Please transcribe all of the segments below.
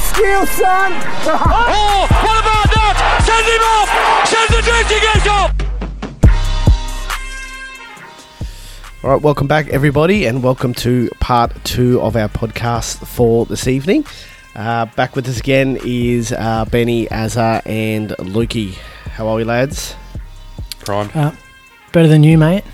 You son! Oh, what about that? Send him off! Send the drifting edge off! All right, welcome back, everybody, and welcome to part two of our podcast for this evening. Uh, back with us again is uh, Benny, Azza, and Lukey. How are we, lads? Prime. Uh, better than you, mate.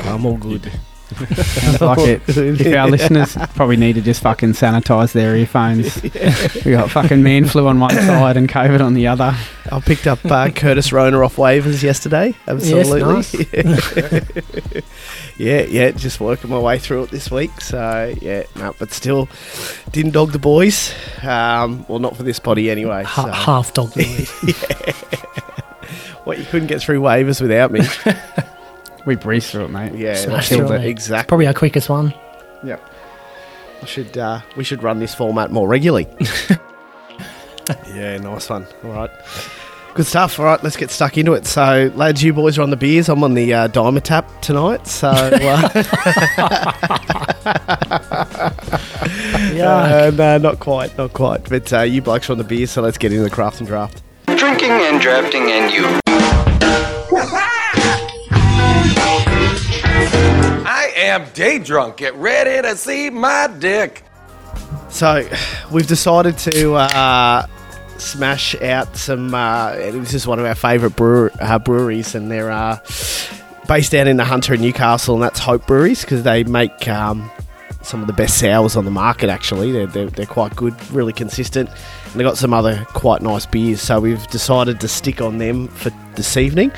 I'm all good. Sounds like it. If our listeners probably need to just fucking sanitize their earphones. We got fucking man flu on one side and COVID on the other. I picked up uh, Curtis Rona off waivers yesterday. Absolutely. nice. yeah, yeah, just working my way through it this week. So, yeah, no, but still didn't dog the boys. Um, well, not for this body anyway. Ha- so. half dog the lead. What, you couldn't get through waivers without me. We breezed through it, mate. Yeah, Smashed killed through it. it. Exactly. Probably our quickest one. Yep. I should uh, we should run this format more regularly. yeah, nice one. All right. Good stuff. All right, let's get stuck into it. So, lads, you boys are on the beers. I'm on the uh, Diamond Tap tonight. So, uh, Yeah. uh, no, not quite, not quite. But uh, you blokes are on the beers, so let's get into the craft and draft. Drinking and drafting and you. I am day drunk. Get ready to see my dick. So, we've decided to uh, smash out some. Uh, this is one of our favourite brewer, uh, breweries, and they're uh, based down in the Hunter in Newcastle, and that's Hope Breweries because they make um, some of the best sours on the market. Actually, they're, they're they're quite good, really consistent, they got some other quite nice beers. So we've decided to stick on them for this evening.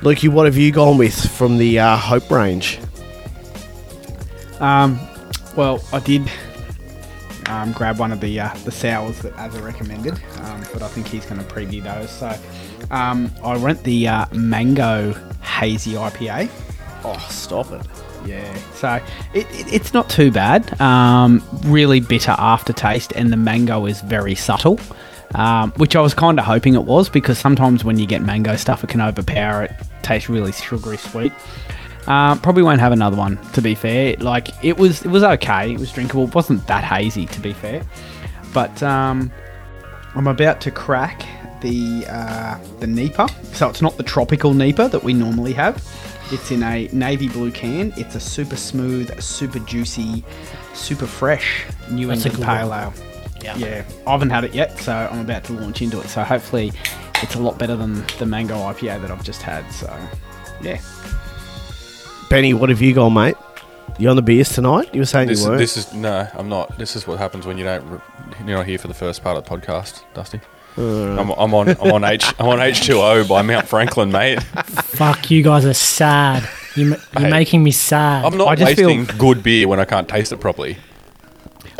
Lukey, what have you gone with from the uh, Hope range? Um, well, I did um, grab one of the uh, the sours that Azza recommended, um, but I think he's going to preview those. So um, I went the uh, mango hazy IPA. Oh, stop it! Yeah, so it, it, it's not too bad. Um, really bitter aftertaste, and the mango is very subtle, um, which I was kind of hoping it was because sometimes when you get mango stuff, it can overpower it. Tastes really sugary sweet. Um, probably won't have another one. To be fair, like it was, it was okay. It was drinkable. It wasn't that hazy, to be fair. But um, I'm about to crack the uh, the Nipa. So it's not the tropical Nipa that we normally have. It's in a navy blue can. It's a super smooth, super juicy, super fresh New That's a England Pale one. Ale. Yeah. Yeah, I haven't had it yet, so I'm about to launch into it. So hopefully, it's a lot better than the mango IPA that I've just had. So, yeah. Benny, what have you gone, mate? You on the beers tonight? You were saying This, you weren't. this is no, I'm not. This is what happens when you don't. re- You're not here for the first part of the podcast, Dusty. I'm, I'm on. I'm on H. I'm on H2O by Mount Franklin, mate. Fuck, you guys are sad. You, you're Hey. making me sad. I'm not I just feel- wasting good beer when I can't taste it properly.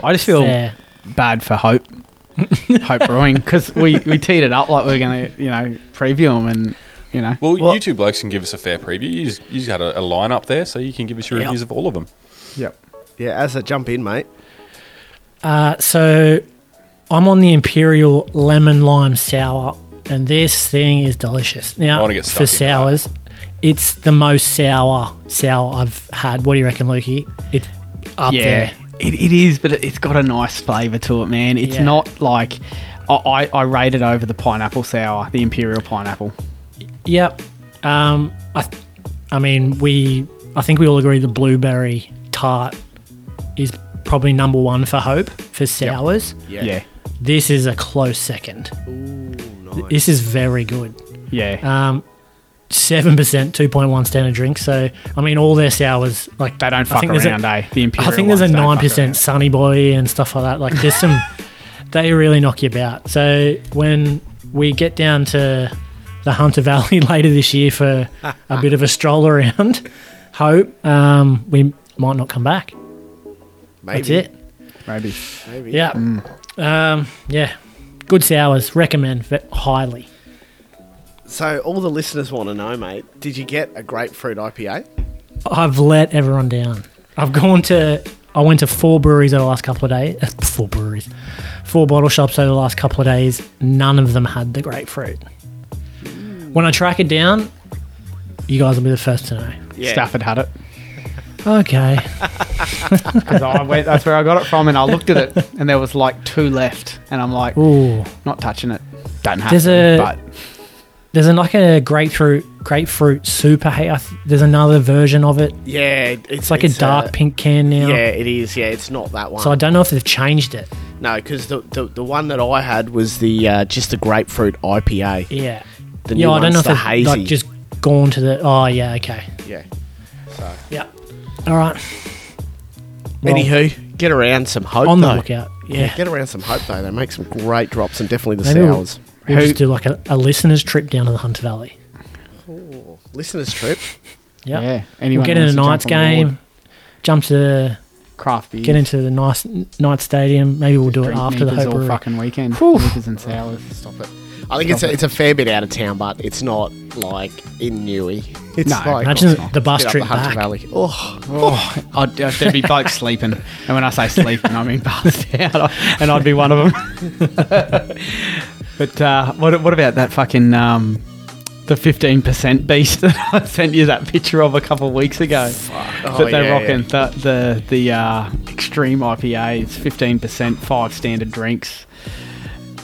I just feel Fair. bad for Hope. Hope Brewing because we, we teed it up like we are going to you know preview them and you know Well, Well- you two blokes can give us a fair preview. You just, you just had a, a line up there, so you can give us your Yep. reviews of all of them. yep yeah, as a jump in, mate. Uh, so I'm on the Imperial Lemon Lime Sour, and this thing is delicious. Now, wanna get for stuck that. sours, it's the most sour sour I've had. What do you reckon, Lukey? It's up yeah there. it, it is but it, it's got a nice flavour to it man it's Yeah. not like I, I, I rate it over the pineapple sour the imperial pineapple Yep. Um, I, th- I mean, we. I think we all agree the blueberry tart is probably number one for Hope for sours. yeah yeah This is a close second. This is very good. yeah Um, seven percent, two point one standard drink. So I mean, all their sours like they don't fuck think there's a- around eh the imperial I think there's a nine percent around. Sunny Boy and stuff like that. Like there's some, they really knock you about. So when we get down to the Hunter Valley later this year for a bit of a stroll around, hope um, we might not come back. Maybe. That's it. Maybe Maybe. Yeah, um, yeah. Good sours. Recommend ve- highly. So all the listeners want to know, mate. Did you get a grapefruit IPA? I've let everyone down. I've gone to. I went to four breweries over the last couple of days. Four breweries, four bottle shops over the last couple of days. None of them had the grapefruit. When I track it down, you guys will be the first to know. Yeah. Stafford had it Okay, because I went. That's where I got it from, and I looked at it, and there was like two left, and I'm like, Ooh. not touching it. Don't have There's to, a- but There's a, like a grapefruit grapefruit super. Hey, I th- there's another version of it. Yeah, it's, It's like a dark uh, pink can now. Yeah, it is. Yeah, it's not that one. So I don't know if they've changed it. no, because the, the the one that I had was the uh, just the grapefruit IPA. Yeah. The yeah, I don't know if the they've like just gone to the. Oh yeah, okay. Yeah. Yeah. All right. Well, Anywho, get around some hope on the though. lookout. Yeah, Yeah. get around some hope though. They make some great drops and definitely the Maybe we'll, sours. we'll Who- just do like a, a listener's trip down to the Hunter Valley. Listeners trip. Yep. yeah, We'll anyone get in a wants to jump Knights on game, board, jump to craft beer, get into the nice Knight Stadium. Maybe we'll do it drink after the Hope all Brewery. fucking weekend. Whew. Neepers and sours. Stop it. I think it's a, it's a fair bit out of town, but it's not like in Newey. It's No, like Imagine not. the bus trip the Hunter back. Valley. Oh, Oh, I'd, uh, there'd be blokes sleeping, and when I say sleeping, I mean passed out, and I'd be one of them. but uh, what what about that fucking um, the fifteen percent beast that I sent you that picture of a couple of weeks ago? Oh, that they're yeah, rocking the the the uh, extreme IPAs, fifteen percent, five standard drinks.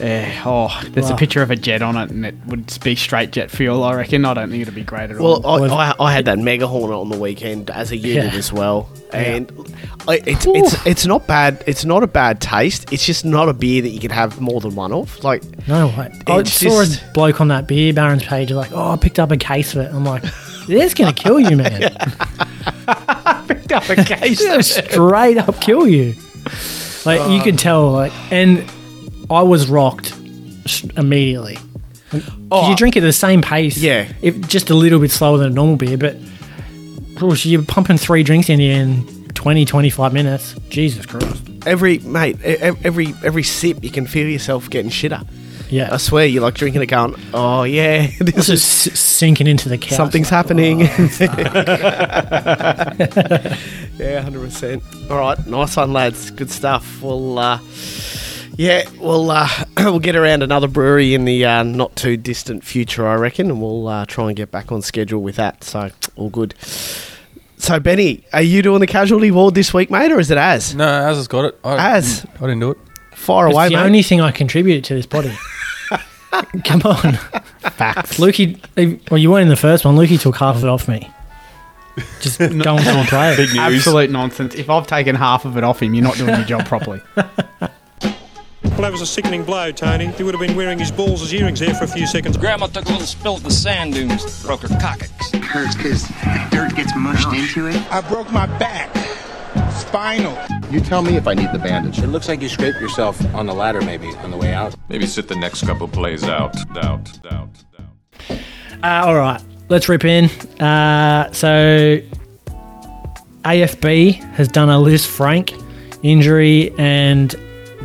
Yeah, oh, there's Wow. a picture of a jet on it, and it would be straight jet fuel. I reckon. I don't think it'd be great at Well, all. Well, I, I had that Mega Hornet on the weekend as a unit Yeah. as well, and I, it's it's it's not bad. It's not a bad taste. It's just not a beer that you could have more than one of. Like, No way. I It's saw just- a bloke on that beer barons page like, oh, I picked up a case of it. I'm like, that's gonna kill you, man. picked up a case. It's gonna straight up kill you. Like you uh. could tell, like, and I was rocked immediately. 'Cause you drink it at the same pace, Yeah. if just a little bit slower than a normal beer, but course, you're pumping three drinks in you in 20, 25 minutes. Jesus Christ. every mate, every every sip, you can feel yourself getting shitter. Yeah. I swear, you're like drinking it, going, "Oh yeah, this is sinking into the couch. something's happening." yeah, hundred percent. All right, nice one, lads. Good stuff. We'll, uh, yeah, we'll uh, we'll get around another brewery in the uh, not too distant future, I reckon, and we'll uh, try and get back on schedule with that. So all good. So Benny, are you doing the casualty ward this week, mate, or is it as? No, Az has got it. I, Az. I didn't do it. Fire It's away, the mate. only thing I contributed to this body. Come on. Facts. Lukey, well, you weren't in the first one. Lukey took half of it off me. Just go and come and play it. Absolute nonsense. If I've taken half of it off him, you're not doing your job properly. Well, that was a sickening blow, Tony. He would have been wearing his balls as earrings there for a few seconds. Grandma took a little spill at the sand dunes, broke her coccyx. hurts because the dirt gets mushed into it. I broke my back. Spinal. You tell me if I need the bandage. It looks like you scraped yourself on the ladder, maybe, on the way out. Maybe sit the next couple plays out. Out, out, out. Uh, all right, let's rip in. Uh, so, AFB has done a Lisfranc injury and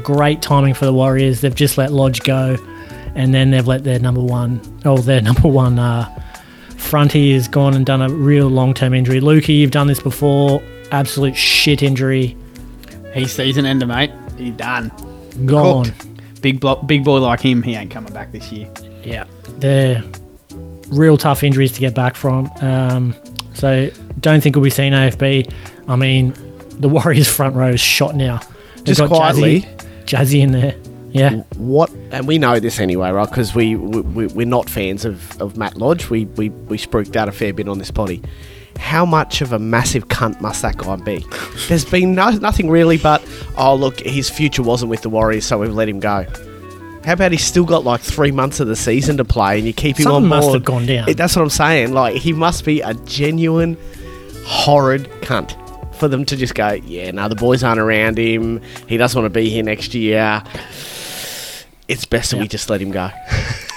great timing for the Warriors. They've just let Lodge go, and then they've let their number one, oh, their number one uh, frontie has gone and done a real long term injury. Lukey, you've done this before. Absolute shit injury. He's season ender, mate. He's done. Gone. Cooked. Big block, big boy like him, he ain't coming back this year. Yeah, they're real tough injuries to get back from. Um, so don't think we'll be seeing AFB. I mean, the Warriors front row is shot now. They've Just quietly. Jazzy, Jazzy in there. Yeah, what and we know this anyway, right? Because we, we we- we're not fans of, of Matt Lodge. We we we spruiked out a fair bit on this potty. How much of a massive cunt must that guy be? There's been no, nothing really, but oh look, his future wasn't with the Warriors, so we've let him go. How about he's still got like three months of the season to play, and you keep him Something on must board? have gone down. That's what I'm saying. Like he must be a genuine horrid cunt for them to just go, yeah, no, the boys aren't around him. He doesn't want to be here next year. It's best that we just let him go.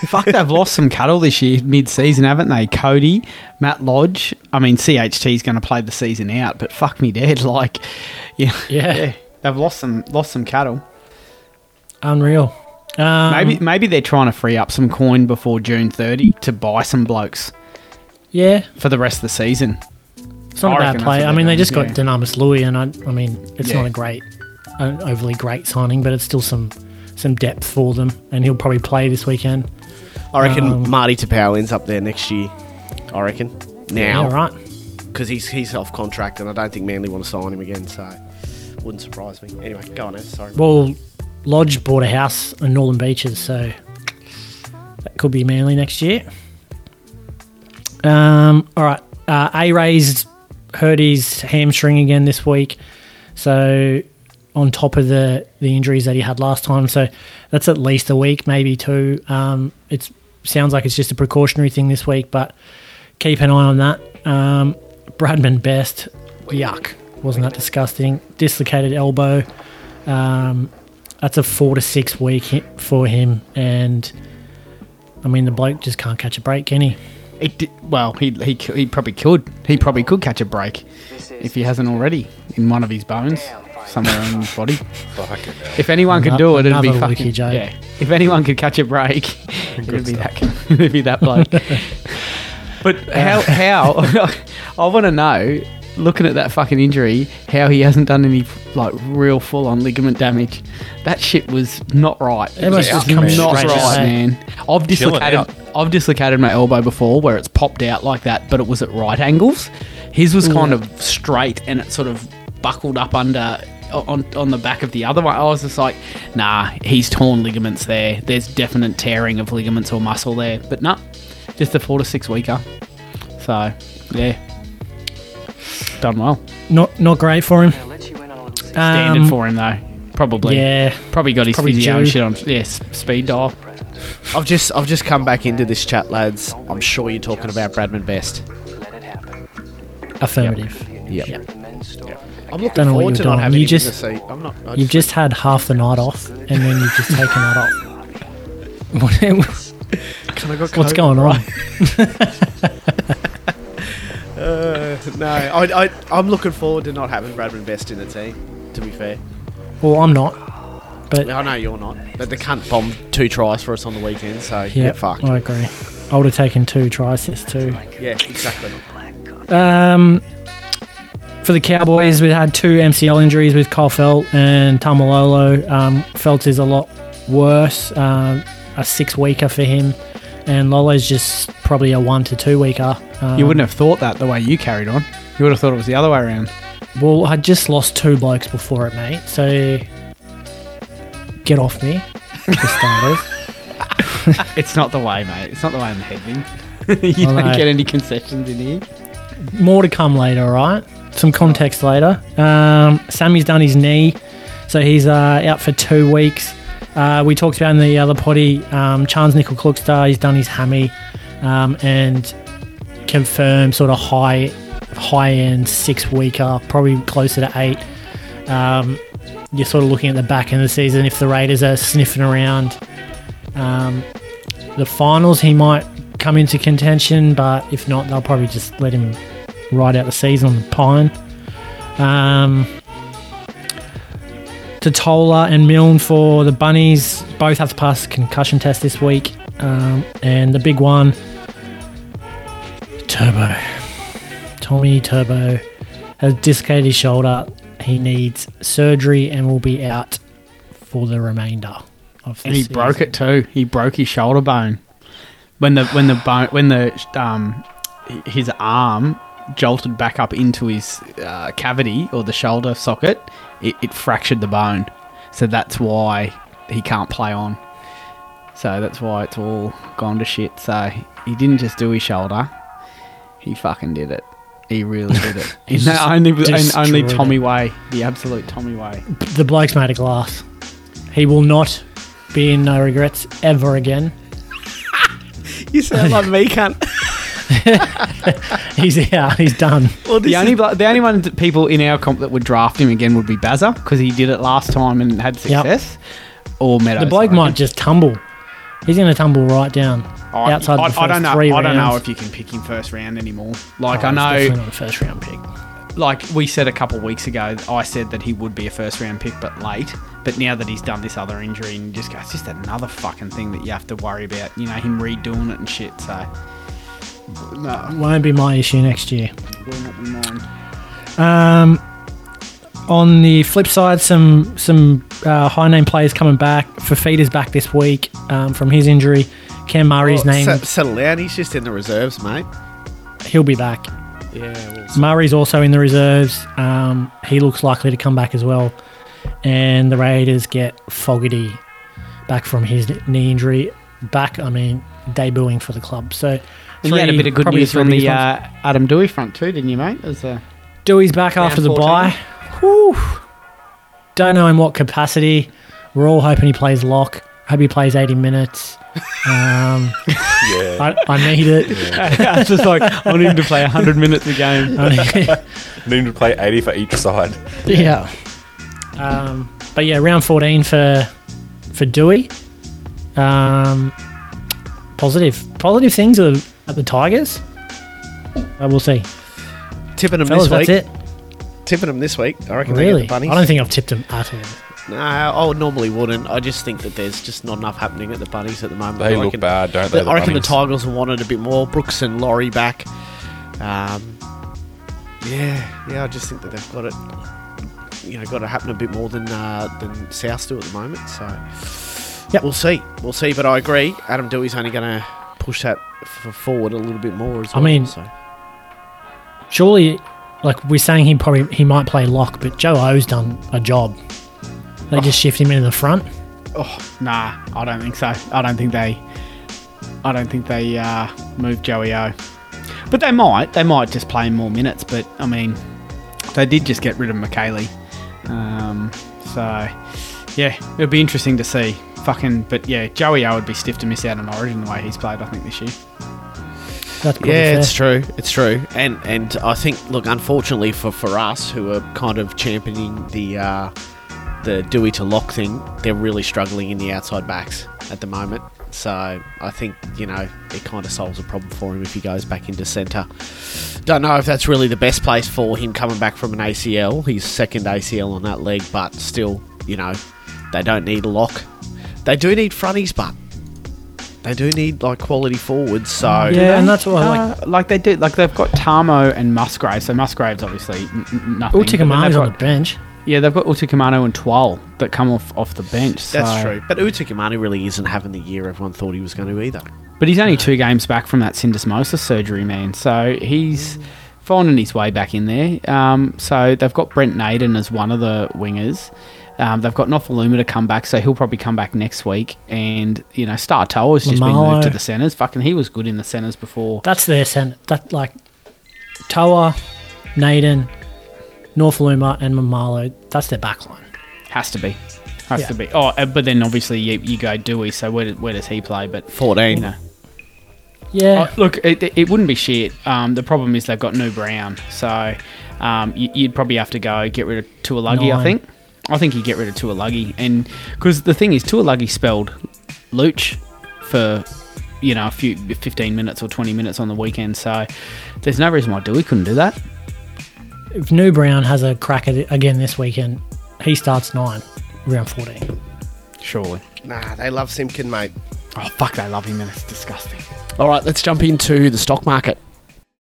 Fuck, they've lost some cattle this year mid-season, haven't they? Cody, Matt Lodge. I mean, CHT's going to play the season out, but fuck me dead. Like, yeah, Yeah. they've lost some lost some cattle. unreal. Um, Maybe maybe they're trying to free up some coin before June 30 to buy some blokes Yeah, for the rest of the season. It's not I a bad play. I mean, they're just got yeah. Dunamis Lui, and I, I mean, it's Yeah. not a great, an overly great signing, but it's still some some depth for them, and he'll probably play this weekend. I reckon Um, Marty Taupau ends up there next year. I reckon now, Yeah, right. Because he's he's off contract, and I don't think Manly want to sign him again. So wouldn't surprise me. Anyway, go on. Sorry. Well, Lodge bought a house in Northern Beaches, so that could be Manly next year. Um, all right. Uh, a Ray's hurt his hamstring again this week. So, on top of the, the injuries that he had last time. So, that's at least a week, maybe two. Um, it sounds like it's just a precautionary thing this week, but keep an eye on that. Um, Bradman Best, yuck. Wasn't that disgusting? Dislocated elbow. Um, that's a four to six week for him. And, I mean, the bloke just can't catch a break, can he? It di- well, he, he he probably could. He probably could catch a break if he hasn't already in one of his bones somewhere in his body. Fucking hell. If anyone could do it, it'd be another fucking wiki joke. yeah. If anyone could catch a break, it'd be that. It'd be that bloke. but how how I want to know, looking at that fucking injury, how he hasn't done any like real full on ligament damage. That shit was not right. It must was just come not straight right, out. man. I've dislocated. I've dislocated my elbow before where it's popped out like that, but it was at right angles. His was kind of straight and it sort of buckled up under on on the back of the other one. I was just like, nah, he's torn ligaments there. There's definite tearing of ligaments or muscle there. But nah, just a four to six weeker. So yeah. Done well. Not not great for him. Standard Um, for him though. Probably. Yeah. Probably got his Probably physio due. shit on yes, speed dial. I've just I've just come back into this chat, lads. I'm sure you're talking about Bradman Best. Affirmative. Yep. I'm looking Don't know what forward to you're not doing. having You him just- in the seat. I'm not. I You've just had half the night off, and then you've just taken that off. Can I go What's going on? Uh, no, I, I, I'm looking forward to not having Bradman Best in the team. To be fair, Well, I'm not. But I know you're not. But the cunt bombed two tries for us on the weekend, so yeah, yeah, fucked. I agree. I would have taken two tries this too. Yeah, exactly. Um, for the Cowboys, we had two MCL injuries with Kyle Feldt and Taumalolo. Um, Feldt is a lot worse, um, a six weeker for him, and Lolo's just probably a one to two weeker. Um, You wouldn't have thought that the way you carried on. You would have thought it was the other way around. Well, I just lost two blokes before it, mate. So get off me, for starters. It's not the way, mate. It's not the way I'm heading. you don't get any concessions in here. More to come later, all right? Some context later. Um, Sammy's done his knee, so he's uh, out for two weeks. Uh, we talked about in the other potty, um, Chance Nickel Klugstar, he's done his hammy um, and confirmed sort of high high end six weeker, probably closer to eight. Um, you're sort of looking at the back end of the season if the Raiders are sniffing around um, the finals, he might come into contention, but if not, they'll probably just let him ride out the season on the pine. Um, Tatola and Milne for the Bunnies both have to pass the concussion test this week. Um, and the big one, Turbo. Tommy Turbo has dislocated his shoulder. He needs surgery and will be out for the remainder of the And he season. broke it too. He broke his shoulder bone when the when the bone when the um his arm jolted back up into his uh, cavity or the shoulder socket. It, it fractured the bone, so that's why he can't play on. So that's why it's all gone to shit. So he didn't just do his shoulder; he fucking did it. He really did it. He In the just only, in only Tommy it. way, the absolute Tommy way. the bloke's made of glass. He will not be in no regrets ever again. You sound like me, cunt. He's out. He's done. Well, the only blo- the only one that people in our comp that would draft him again would be Bazza because he did it last time and had success. Or Meadows. the bloke might just tumble. He's going to tumble right down I, outside I, the first I don't know. three I don't know if you can pick him first round anymore. Like Oh, I he's know, definitely not a first round pick. like we said a couple weeks ago, I said that he would be a first round pick, but late. But now that he's done this other injury and you just go, it's just another fucking thing that you have to worry about. You know, him redoing it and shit. So no, Won't be my issue next year. will not be mine. Um, on the flip side, some some uh, high name players coming back. Fifita's back this week um, from his injury. Cam Murray's Well, name. set- settle down. He's just in the reserves, mate. he'll be back. Yeah, we'll. Murray's also in the reserves. Um, he looks likely to come back as well. And the Raiders get Fogarty back from his knee injury. Back, I mean, debuting for the club. So And you had a bit of good news three on the uh, Adam Doueihi front too, didn't you, mate? As a Doueihi's back after the 14. bye. Whew. Don't know in what capacity. We're all hoping he plays lock. Hope he plays 80 minutes. Um, Yeah. I, I need it. it's just like I need him to play hundred minutes a game. I need- Need to play 80 for each side. yeah. Um, but yeah, round 14 for for Doueihi. Um, positive. Positive things at, at the Tigers. Uh, we'll see. Tipping them Fellas, this that's week. it. Tipping them this week. I reckon they Really? get the bunnies. I don't think I've tipped them at all. No, I normally wouldn't. I just think that there's just not enough happening at the bunnies at the moment. They I look reckon- bad, don't they? I the reckon the Tigers will want it a bit more. Brooks and Laurie back. Um, yeah, yeah. I just think that they've got it. You know, got to happen a bit more than uh, than South do at the moment. So, yeah, we'll see. We'll see. But I agree. Adam Doueihi's only going to push that f- forward a little bit more as well. I mean- so. Surely, like we're saying, he probably he might play lock, but Joe O's done a job. They just shift him into the front. Oh, nah, I don't think so. I don't think they. I don't think they uh, move Joey O. But they might. They might just play him more minutes. But I mean, they did just get rid of McKaylee. Um, so yeah, it'll be interesting to see. Fucking, but yeah, Joey O would be stiff to miss out on Origin the way he's played. I think this year. That's Yeah, fair. it's true. It's true. And and I think look, unfortunately for, for us who are kind of championing the uh, the Doueihi to lock thing, they're really struggling in the outside backs at the moment. So I think you know it kind of solves a problem for him if he goes back into centre. Don't know if that's really the best place for him coming back from an ACL. His second ACL on that leg, but still, you know, they don't need a lock. They do need fronties, but they do need like quality forwards. So Yeah, and that's what I like. Uh, like they do. Like they've got Tamo and Musgrave. So Musgrave's obviously n- n- nothing. but then Utoikamanu's on the bench. Yeah, they've got Utoikamanu and Twal that come off off the bench. That's true. But Utoikamanu really isn't having the year everyone thought he was going to either. But he's only two games back from that syndesmosis surgery, man. So he's finding his way back in there. Um, so they've got Brent Naden as one of the wingers. Um, they've got Nofoaluma to come back, so he'll probably come back next week. And you know, Star Toa has just been moved to the centres. Fucking, he was good in the centres before. That's their centre. That like Toa, Naden, Nofoaluma, and Mamalo. That's their backline. Has to be, has Yeah. to be. Oh, uh, but then obviously you, you go Doueihi. So where, where does he play? But 14. you know. Yeah. Oh, look, it, it wouldn't be shit. Um, the problem is they've got New Brown, so um, you, you'd probably have to go get rid of Tuolagi. I think. I think you get rid of Tuolagi, and because the thing is, Tuolagi spelled Luch for you know a few 15 minutes or 20 minutes on the weekend. So there's no reason why Doueihi couldn't do that. If New Brown has a crack at it again this weekend, he starts nine, round 14. Surely. Nah, they love Simpkin, mate. Oh fuck, they love him, and it's disgusting. All right, let's jump into the stock market.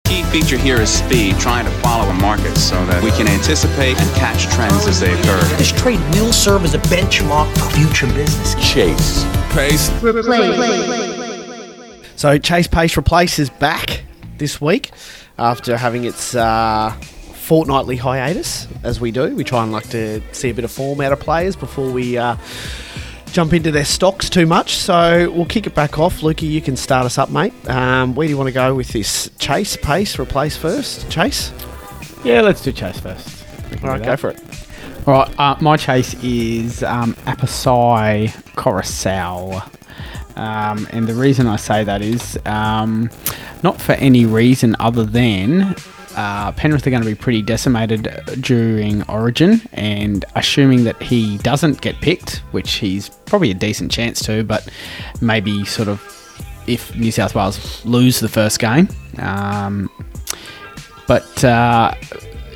Key feature here is speed, trying to follow a market so that we can anticipate and catch trends as they occur. This trade will serve as a benchmark for future business. Chase. Pace. So Chase Pace Replace is back this week after having its uh, fortnightly hiatus, as we do. We try and like to see a bit of form out of players before we uh, jump into their stocks too much. So we'll kick it back off. Lukey, you can start us up, mate. Um, where do you want to go with this Chase Pace Replace first? Chase? Yeah, let's do Chase first. All right, go for it. All right, uh, my chase is um, Apisai Koroisau. Um, and the reason I say that is um, not for any reason other than uh, Penrith are going to be pretty decimated during Origin, and assuming that he doesn't get picked, which he's probably a decent chance to, but maybe sort of if New South Wales lose the first game. Um, but uh,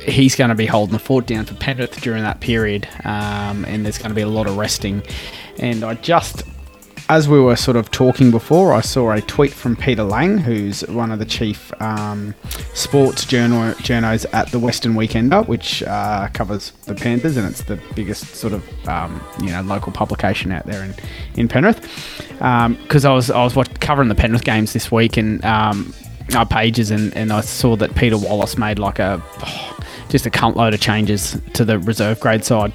he's going to be holding the fort down for Penrith during that period, um, and there's going to be a lot of resting. And I just, as we were sort of talking before, I saw a tweet from Peter Lang, who's one of the chief um, sports journal journos at the Western Weekender, which uh, covers the Panthers, and it's the biggest sort of um, you know local publication out there in in Penrith. Because I was I was covering the Penrith games this week, and um, our pages and, and I saw that Peter Wallace made like a just a cunt load of changes to the reserve grade side.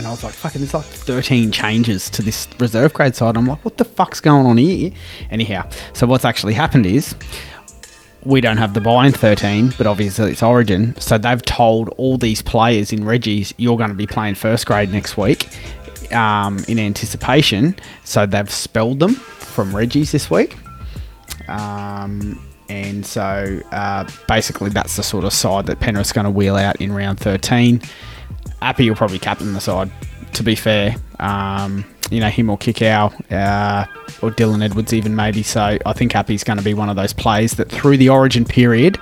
And I was like, fucking, there's like 13 changes to this reserve grade side. I'm like, what the fuck's going on here? Anyhow, so what's actually happened is we don't have the buy in 13, but obviously it's Origin. So they've told all these players in Reggie's, you're going to be playing first grade next week um, in anticipation. So they've spelled them from Reggie's this week. Um, and so uh, basically that's the sort of side that Penrith's going to wheel out in round 13. Appy will probably captain the side, to be fair. Um, you know, him or Kikau, uh, or Dylan Edwards even maybe. So I think Appy's going to be one of those players that through the origin period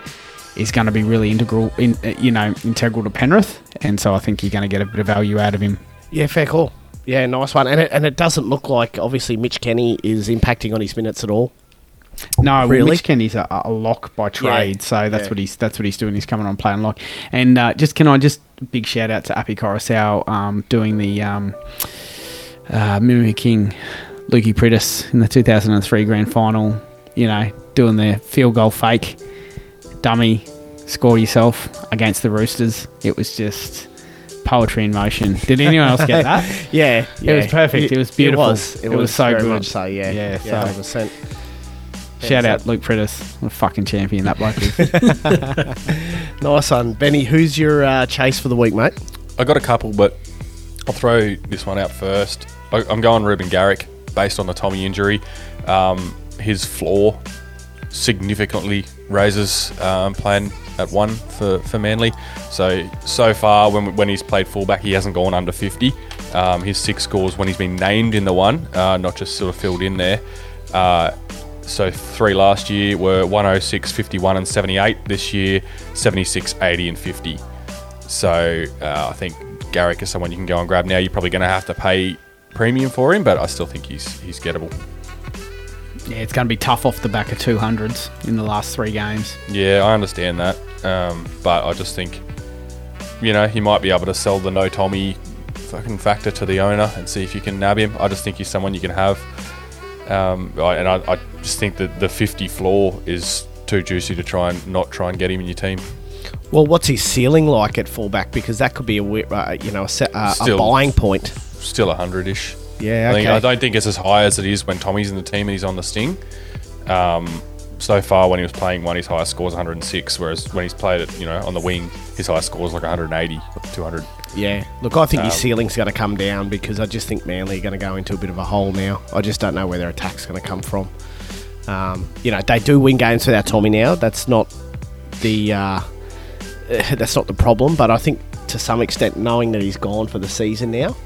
is going to be really integral, in, uh, you know, integral to Penrith. And so I think you're going to get a bit of value out of him. Yeah, fair call. Yeah, nice one. And it, and it doesn't look like, obviously, Mitch Kenny is impacting on his minutes at all. No, Really? Mitch Kenny's a, a lock by trade, so that's yeah. what he's that's what he's doing. He's coming on playing lock. And uh, just can I just big shout out to Appy Koroisau um, doing the um, uh, mimicking Lukey Priddis in the 2003 grand final. You know, doing the field goal fake dummy score yourself against the Roosters. It was just poetry in motion. Did anyone else get that? Yeah, yeah. It was perfect. It, was beautiful. It was. It, was, so very good. so, yeah. Yeah, yeah so 100%. Shout out Luke Priddis. What a fucking champion that bloke is. Nice one. Benny, who's your uh, chase for the week, mate? I got a couple, but I'll throw this one out first. I, I'm going Reuben Garrick based on the Tommy injury. Um, his floor significantly raises um, playing at one for, for Manly. So so far, when when he's played fullback, he hasn't gone under 50. Um, his six scores when he's been named in the one, uh, not just sort of filled in there. Uh, so three last year were 106, 51, and 78. This year, 76, 80, and 50. So uh, I think Garrick is someone you can go and grab now. You're probably going to have to pay premium for him, but I still think he's he's gettable. yeah, it's going to be tough off the back of 200s in the last three games. Yeah, I understand that, um, but I just think you know he might be able to sell the no Tommy fucking factor to the owner and see if you can nab him. I just think he's someone you can have, um, I- and I, I just think that the 50 floor is too juicy to try and not try and get him in your team. Well, what's his ceiling like at fullback? Because that could be a uh, you know a, set, uh, a buying point. Still a hundred ish. Yeah, I, think. I don't think it's as high as it is when Tommy's in the team and he's on the sting. Um, so far, when he was playing one, his highest score is 106, whereas when he's played it, you know, on the wing, his highest score is like 180, 200. Yeah, look, I think his Um, ceiling's going to come down because I just think Manly are going to go into a bit of a hole now. I just don't know where their attack's going to come from. Um, you know, they do win games without Tommy now. That's not the uh, that's not the problem. But I think to some extent, knowing that he's gone for the season now,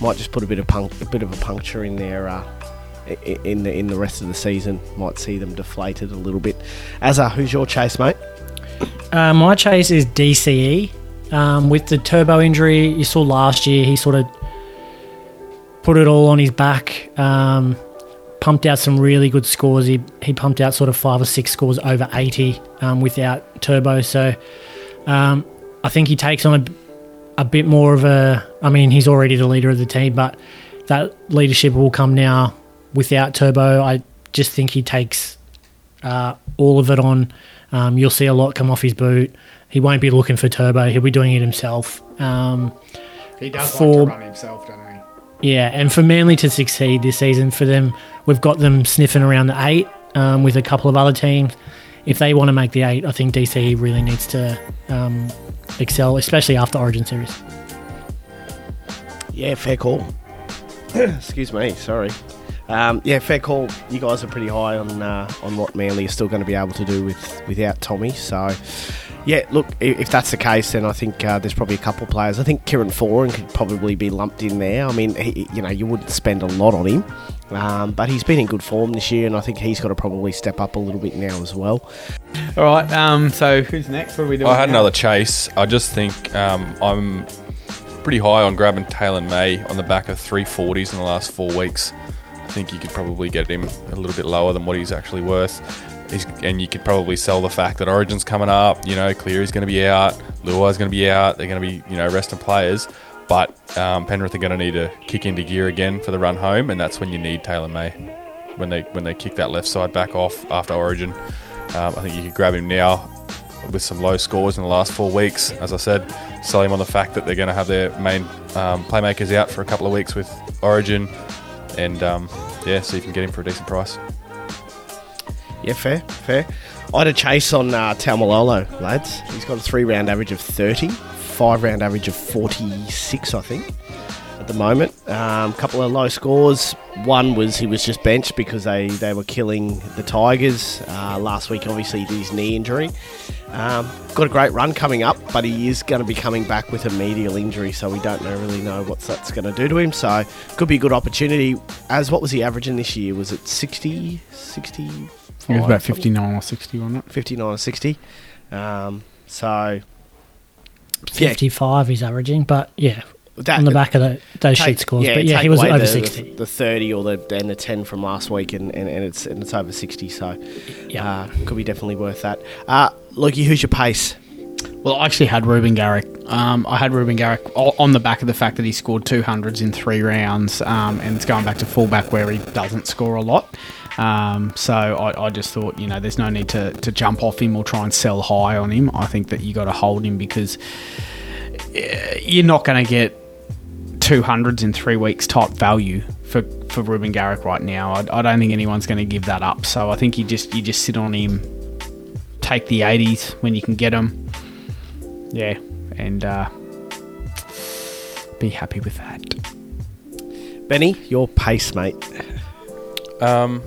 might just put a bit of punk, a bit of a puncture in their uh, in the in the rest of the season. Might see them deflated a little bit. Azza, who's your chase, mate? Uh, my chase is DCE. Um, with the turbo injury you saw last year, he sort of put it all on his back. Um, pumped out some really good scores. He, he pumped out sort of five or six scores over 80 um, without turbo. So um, I think he takes on a, a bit more of a. I mean, he's already the leader of the team, but that leadership will come now without turbo. I just think he takes uh, all of it on. Um, you'll see a lot come off his boot. He won't be looking for turbo. He'll be doing it himself. Um, He does For- like to run himself, doesn't he? yeah, and for Manly to succeed this season, for them, we've got them sniffing around the eight um, with a couple of other teams. If they want to make the eight, I think DC really needs to um, excel, especially after Origin Series. Yeah, fair call. Excuse me, sorry. Um, yeah, fair call. You guys are pretty high on uh, on what Manly is still going to be able to do with without Tommy. So, yeah, look, i- if that's the case, then I think uh, there's probably a couple of players. I think Kieran Foran could probably be lumped in there. I mean, he, you know, you wouldn't spend a lot on him, um, but he's been in good form this year, and I think he's got to probably step up a little bit now as well. All right. Um. So who's next? What are we doing? I had now? another chase. I just think um, I'm pretty high on grabbing Taylor May on the back of 340s in the last four weeks. Think you could probably get him a little bit lower than what he's actually worth. He's, and you could probably sell the fact that Origin's coming up. You know, Cleary's going to be out, Luai's going to be out. They're going to be you know resting players. But um, Penrith are going to need to kick into gear again for the run home, and that's when you need Taylor May when they when they kick that left side back off after Origin. Um, I think you could grab him now with some low scores in the last four weeks. As I said, sell him on the fact that they're going to have their main um, playmakers out for a couple of weeks with Origin, and um, yeah, if you can get him for a decent price. Yeah, fair, fair. I had a chase on uh, lads. He's got a three round average of 30, five round average of 46, I think, at the moment. A um, couple of low scores. One was he was just benched because they, they were killing the Tigers. Uh, last week, obviously, his knee injury. Um, got a great run coming up, but he is going to be coming back with a medial injury, so we don't know, really know what that's going to do to him. So, could be a good opportunity. As what was he averaging this year? Was it 60, 60? It was about 59 or 60, wasn't it? 59 or 60. Um, so, 55 he's averaging, but yeah, That- on the back of the, those take- sheet scores. but yeah, he was over the, 60. The, the 30 or the and the 10 from last week, and, and, and it's and it's over 60. So, uh, could be definitely worth that. Uh, Loki, who's your pace? Well, I actually had Reuben Garrick. Um, I had Reuben Garrick on the back of the fact that he scored 200s in three rounds, um, and it's going back to fullback where he doesn't score a lot. Um, so I, I just thought, you know, there's no need to, to jump off him or try and sell high on him. I think that you got to hold him because uh, you're not going to get 200s in three weeks type value for, for Reuben Garrick right now. I, I don't think anyone's going to give that up. So I think you just you just sit on him, take the 80s when you can get them. Yeah, and uh, be happy with that. Benny, your pace, mate. Um,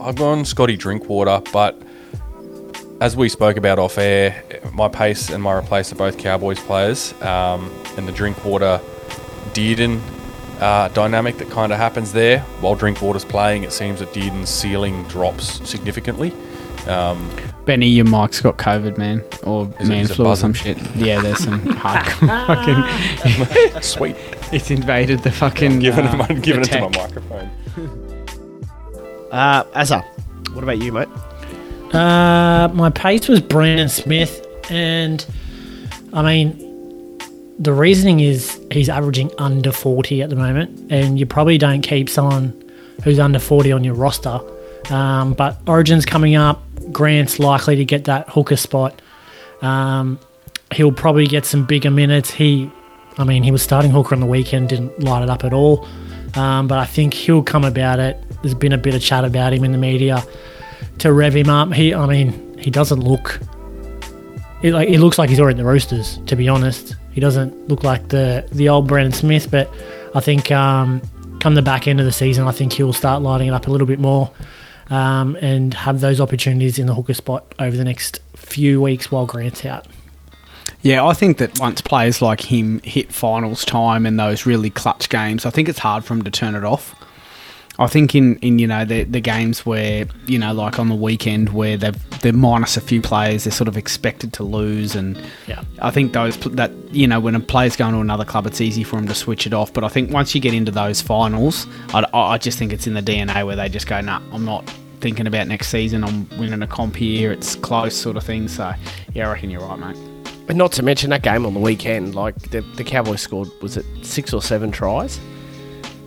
I've gone Scotty Drinkwater, but as we spoke about off air, my pace and my replace are both Cowboys players, um, and the Drinkwater Dearden uh, dynamic that kind of happens there. While Drinkwater's playing, it seems that Dearden's ceiling drops significantly. Um, Benny, your mic's got COVID, man, or Is man is flu or some shit. Yeah, there's some hard fucking Sweet. It's invaded the fucking. I'm giving, uh, it, I'm giving the it to my microphone. Uh, Azza, what about you, mate? Uh, my pace was Brandon Smith, and I mean, the reasoning is he's averaging under 40 at the moment, and you probably don't keep someone who's under 40 on your roster. Um, but Origin's coming up, Grant's likely to get that hooker spot. Um, he'll probably get some bigger minutes. He, I mean, he was starting hooker on the weekend, didn't light it up at all. Um, but I think he'll come about it. There's been a bit of chat about him in the media to rev him up. He, I mean, he doesn't look. It like it looks like he's already in the Roosters. To be honest, he doesn't look like the the old Brandon Smith. But I think um, come the back end of the season, I think he'll start lighting it up a little bit more, um, and have those opportunities in the hooker spot over the next few weeks while Grant's out. Yeah, I think that once players like him hit finals time and those really clutch games, I think it's hard for him to turn it off. I think in, in you know the the games where you know like on the weekend where they've they're minus a few players, they're sort of expected to lose, and Yeah. I think those that you know when a player's going to another club, it's easy for them to switch it off. But I think once you get into those finals, I, I just think it's in the DNA where they just go, nah, I'm not thinking about next season. I'm winning a comp here. It's close, sort of thing. So yeah, I reckon you're right, mate. And not to mention that game on the weekend, like the, the Cowboys scored, was it six or seven tries?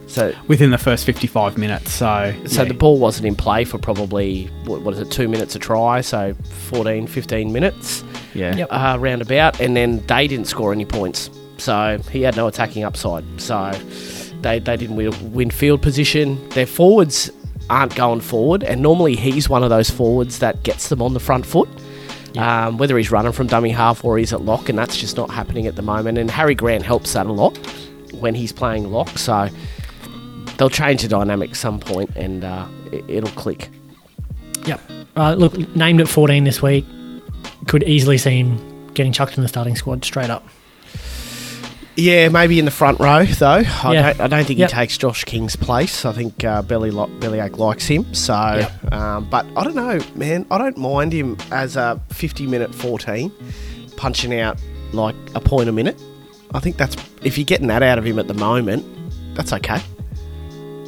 So within the first 55 minutes. So, So yeah. the ball wasn't in play for probably, what, what is it, two minutes a try, so 14, 15 minutes. Yeah. Yep. Uh, roundabout. And then they didn't score any points. So he had no attacking upside. So they, they didn't win, win field position. Their forwards aren't going forward. And normally he's one of those forwards that gets them on the front foot. Um, whether he's running from dummy half or he's at lock, and that's just not happening at the moment. And Harry Grant helps that a lot when he's playing lock. So they'll change the dynamic some point and uh, it, it'll click. Yep. Uh, look, named at 14 this week. Could easily see him getting chucked in the starting squad straight up. Yeah, maybe in the front row though. I, Yeah. don't, I don't think Yep. he takes Josh King's place. I think uh, Belly Lo- Bellyache likes him. So, um, but I don't know, man. I don't mind him as a 50 minute 14, punching out like a point a minute. I think that's if you're getting that out of him at the moment, that's okay.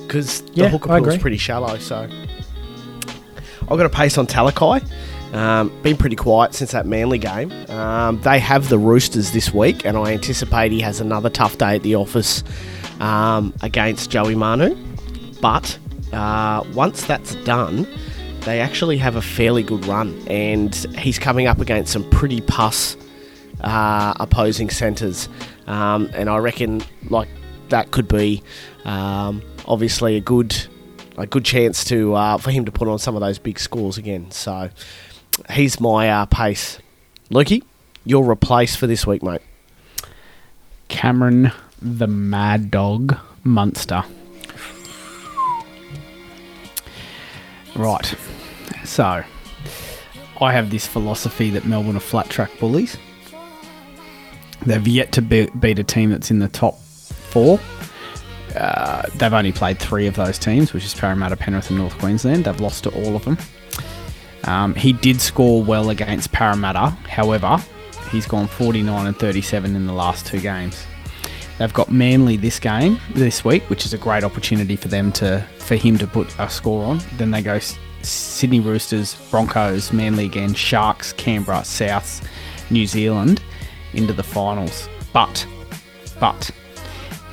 Because the Yeah, hooker I pool's agree. pretty shallow. So, I've got a pace on Talakai. Um, been pretty quiet since that Manly game. Um, they have the Roosters this week, and I anticipate he has another tough day at the office um, against Joey Manu. But uh, once that's done, they actually have a fairly good run, and he's coming up against some pretty pus uh, opposing centres, um, and I reckon like that could be um, obviously a good a good chance to uh, for him to put on some of those big scores again. So he's my uh, pace. Lukey, your replace for this week, mate. Cameron the Mad Dog Munster. Right. So, I have this philosophy that Melbourne are flat track bullies. They've yet to be- beat a team that's in the top four. Uh, they've only played three of those teams, which is Parramatta, Penrith, and North Queensland. They've lost to all of them. Um, he did score well against Parramatta. However, he's gone 49 and 37 in the last two games. They've got Manly this game this week, which is a great opportunity for them to for him to put a score on. Then they go Sydney Roosters, Broncos, Manly again, Sharks, Canberra, Souths, New Zealand into the finals. But, but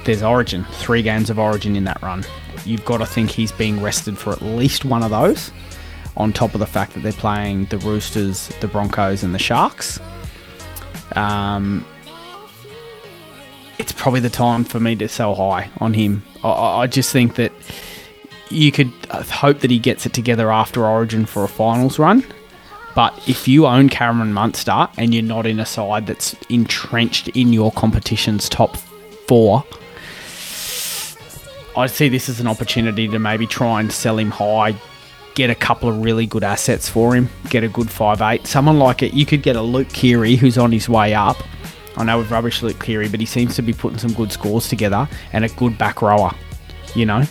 there's Origin, three games of Origin in that run. You've got to think he's being rested for at least one of those. On top of the fact that they're playing the Roosters, the Broncos, and the Sharks. Um, it's probably the time for me to sell high on him. I, I just think that you could uh, hope that he gets it together after Origin for a finals run. But if you own Cameron Munster and you're not in a side that's entrenched in your competition's top four, I see this as an opportunity to maybe try and sell him high, get a couple of really good assets for him, get a good five eight. Someone like it, you could get a Luke Keary who's on his way up. I know we've rubbish Luke Keary, but he seems to be putting some good scores together and a good back rower. You know,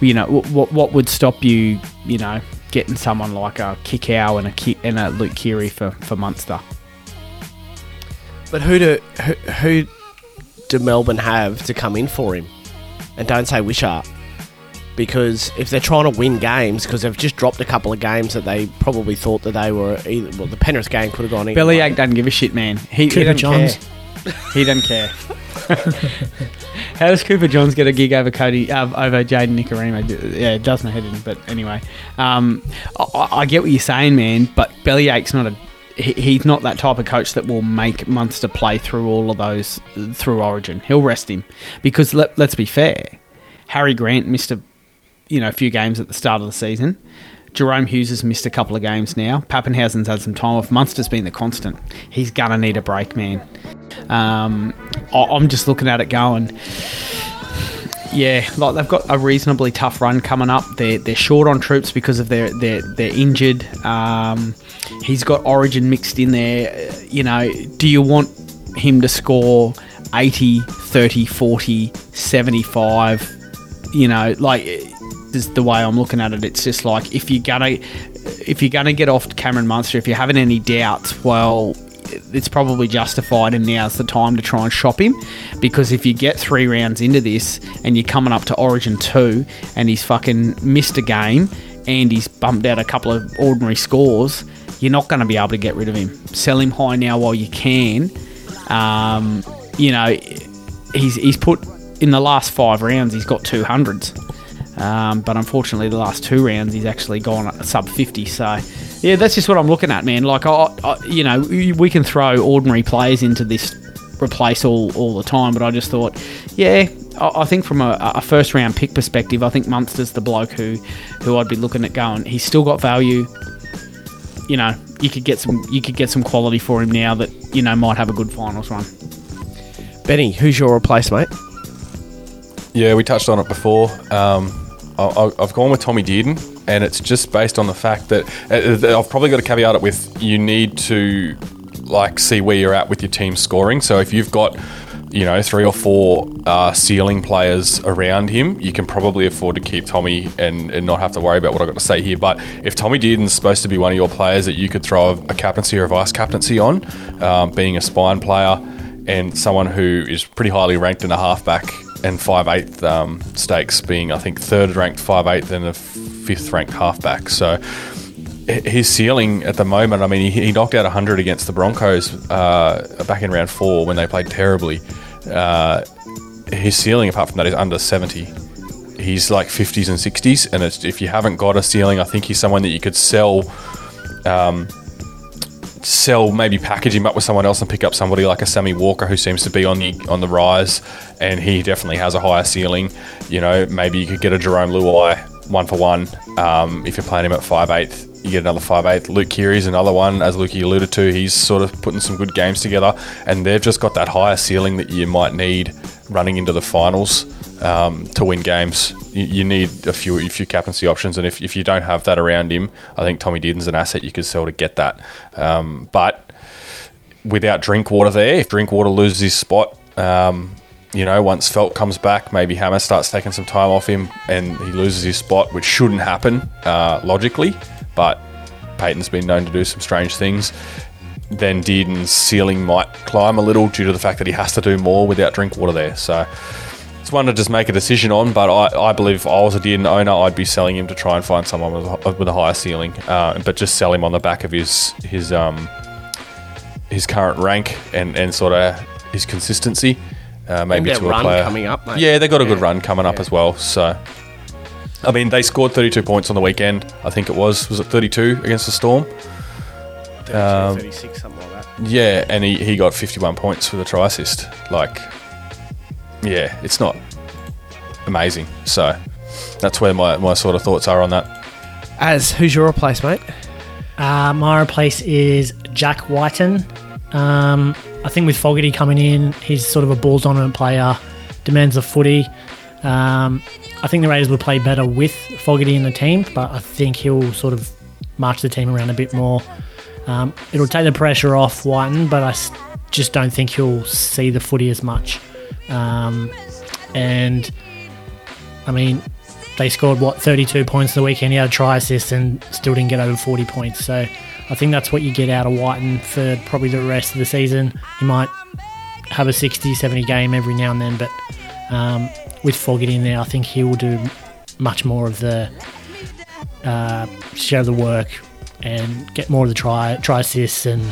you know what what would stop you? You know, getting someone like a Kikau and a Ki- and a Luke Keary for for Munster. But who do who, who do Melbourne have to come in for him? And don't say Wishart. Because if they're trying to win games, because they've just dropped a couple of games that they probably thought that they were either, well, the Penrith game could have gone either. Bellyache doesn't give a shit, man. He, he Cooper doesn't Johns. care. He doesn't care. How does Cooper Johns get a gig over Cody uh, over Jayden Nikorima? Yeah, it doesn't hit him, but anyway, um, I, I- I get what you're saying, man. But Bellyache's not a he, he's not that type of coach that will make Munster play through all of those through Origin. He'll rest him because let, let's be fair, Harry Grant missed a you know a few games at the start of the season. Jahrome Hughes has missed a couple of games now. Papenhuyzen's had some time off. Munster's been the constant. He's gonna need a break, man. Um, I- I'm just looking at it going. Yeah, like they've got a reasonably tough run coming up. They're they're short on troops because of their they're they're injured. Um, he's got Origin mixed in there. You know, do you want him to score 80, 30, 40, 75? You know, like is the way I'm looking at it. It's just like if you're gonna if you're gonna get off Cameron Munster, if you're having any doubts, well, it's probably justified, and now's the time to try and shop him. Because if you get three rounds into this and you're coming up to Origin two, and he's fucking missed a game, and he's bumped out a couple of ordinary scores, you're not going to be able to get rid of him. Sell him high now while you can. Um, you know, he's he's put in the last five rounds, he's got two hundreds. Um, but unfortunately, the last two rounds, he's actually gone sub 50. So, yeah, that's just what I'm looking at, man. Like, I, I, you know, we we can throw ordinary players into this replace all, all the time, but I just thought, yeah, I, I think from a, a first round pick perspective, I think Munster's the bloke who, who I'd be looking at going. He's still got value. You know, you could get some you could get some quality for him now that you know might have a good finals run. Benny, who's your replacement? Yeah, we touched on it before. Um, I, I- I've gone with Tommy Dearden, and it's just based on the fact that uh, I've probably got to caveat it with you need to like see where you're at with your team scoring. So if you've got you know three or four uh, ceiling players around him, you can probably afford to keep Tommy and, and not have to worry about what I've got to say here. But if Tommy Dearden's supposed to be one of your players that you could throw a, captaincy or a vice captaincy on, um, being a spine player and someone who is pretty highly ranked in a halfback and five eighth um, stakes being I think third ranked five eighth and a fifth ranked halfback. So his ceiling at the moment, I mean, he, knocked out 100 against the Broncos uh, back in round four when they played terribly. Uh, his ceiling, apart from that, is under 70. He's like 50s and 60s. And if you haven't got a ceiling, I think he's someone that you could sell. Um, sell maybe package him up with someone else and pick up somebody like a Sammy Walker who seems to be on the on the rise and he definitely has a higher ceiling you know maybe you could get a Jarome Luai one for one um, if you're playing him at five eighth you get another five eighth Luke Keary's another one as Lukey alluded to he's sort of putting some good games together and they've just got that higher ceiling that you might need running into the finals um, to win games. You, you need a few a few captaincy options, and if, if you don't have that around him, I think Tommy Dearden's an asset you could sell to get that. Um, but without Drinkwater there, if Drinkwater loses his spot, um, you know, once Feldt comes back, maybe Hammer starts taking some time off him, and he loses his spot, which shouldn't happen uh, logically, but Payten's been known to do some strange things. Then Dearden's ceiling might climb a little due to the fact that he has to do more without Drinkwater there. So it's one to just make a decision on, but I, I believe if I was a Dearden owner, I'd be selling him to try and find someone with a, with a higher ceiling, uh, but just sell him on the back of his his um his current rank and, and sort of his consistency. Uh, maybe their to a run player coming up, mate. Yeah, they got a good Yeah. run coming up as well. So, I mean, they scored 32 points on the weekend. I think it was was it 32 against the Storm. 32, Um, 36, something like that. Yeah, and he, he got 51 points for the try assist. Like, yeah, it's not amazing. So that's where my, my sort of thoughts are on that. As who's your replace, mate? Uh, my replace is Jack Wighton. Um, I think with Fogarty coming in, he's sort of a ball dominant player, demands the footy. Um, I think the Raiders would play better with Fogarty in the team, but I think he'll sort of march the team around a bit more. Um, it'll take the pressure off Wighton, but I just don't think he'll see the footy as much. Um, and I mean, they scored what 32 points the weekend. He had a try assist and still didn't get over 40 points. So I think that's what you get out of Wighton for probably the rest of the season. He might have a 60, 70 game every now and then, but um, with Fogarty in there, I think he will do much more of the uh, share the work and get more of the try try assists and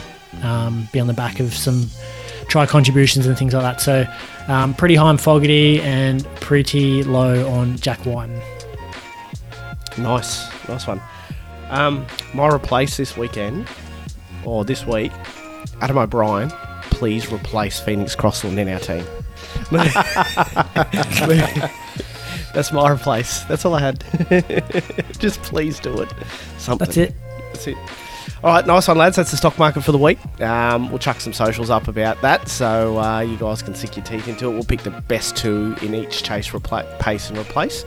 um, be on the back of some try contributions and things like that. So um, pretty high on Fogarty and pretty low on Jack Wighton. Nice, nice one. Um, my replace this weekend, or this week, Adam O'Brien, please replace Phoenix Crossland in our team. That's my replace. That's all I had. Just please do it. Something. That's it. That's it. All right, nice one, lads. That's the stock market for the week. Um, we'll chuck some socials up about that, so uh, you guys can sink your teeth into it. We'll pick the best two in each chase, repla- pace, and replace,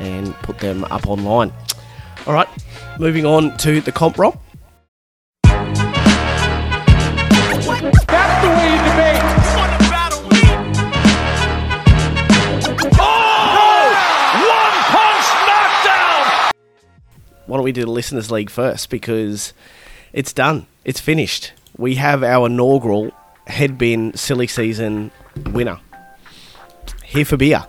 and put them up online. All right, moving on to the comp romp. That's the way you debate. Oh! One punch knockdown. Why don't we do the listeners' league first? Because it's done. It's finished. We have our inaugural headbin silly season winner. Here for beer.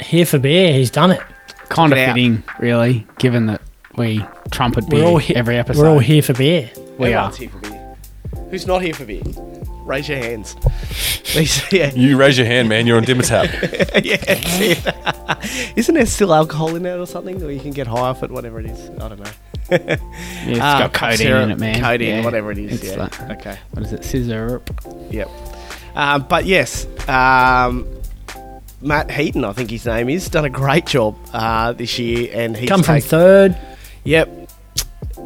Here for beer, he's done it. Kind of Check out. fitting, really, given that we trumpet We're beer all he- every episode. We're all here for beer. We are. Here for beer. Who's not here for beer? Raise your hands. These- yeah. You raise your hand, man. You're on Dimetapp. yeah, that's it. Isn't there still alcohol in that or something? Or you can get high off it, whatever it is. I don't know. Yeah, it's Ah, got cough codeine syrup, in it, man. Codeine, Yeah. whatever it is. It's yeah. like- okay. What is it? Scissor. Yep. Um, but yes, um, Matt Heaton, I think his name is, done a great job uh, this year, and he's Come from taken- third. Yep.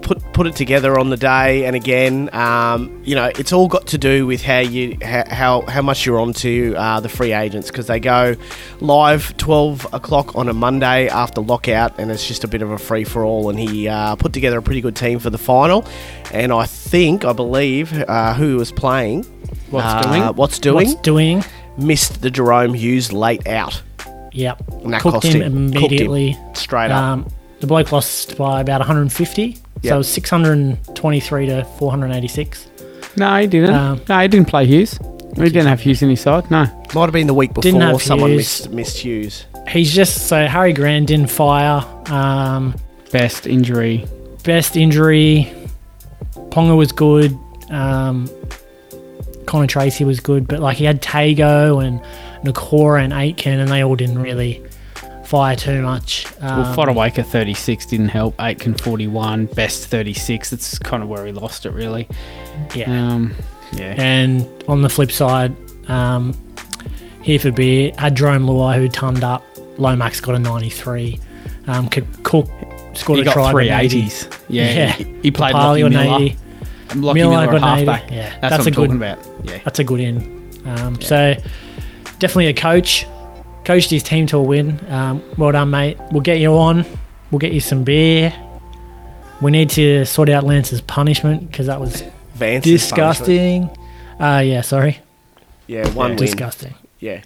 Put put it together on the day, and again, um, you know, it's all got to do with how you how how, how much you're onto uh, the free agents because they go live twelve o'clock on a Monday after lockout, and it's just a bit of a free for all. And he uh, put together a pretty good team for the final, and I think I believe uh, who was playing. What's uh, doing? What's doing? What's doing? Missed the Jahrome Hughes late out. Yep. And that Cooked cost him him. Cooked him. immediately. Straight up. Um, the bloke lost by about 150. Yep. So it was 623 to 486. No, he didn't. Um, no, he didn't play Hughes. He didn't have Hughes in his side. No. Might have been the week Didn't before have someone Hughes. missed, missed Hughes. He's just so Harry Grant didn't fire. Um, Best injury. best injury. Ponga was good. Um, Connor Tracey was good, but like he had Tago and Nakora and Aitken, and they all didn't really fire too much. well, Um, Fodawaker 36 didn't help. Aitken 41, Best 36. That's kind of where he lost it, really. Yeah. Um, yeah. And on the flip side, um, here for beer, had Jarome Luai who turned up. Lomax got a 93. Um, Cook scored He a got try. three 80. 80s. Yeah, he- he played Papali Miller. 80. Lockie Miller Miller got at 80. halfback. Yeah, That's that's, what a I'm good. talking about. Yeah. That's a good in. Um, So definitely a coach. Coached his team to a win. Um, well done, mate. We'll get you on. We'll get you some beer. We need to sort out Lance's punishment because that was Vance's disgusting. Uh, yeah, sorry. Yeah, one win. Disgusting. Yeah.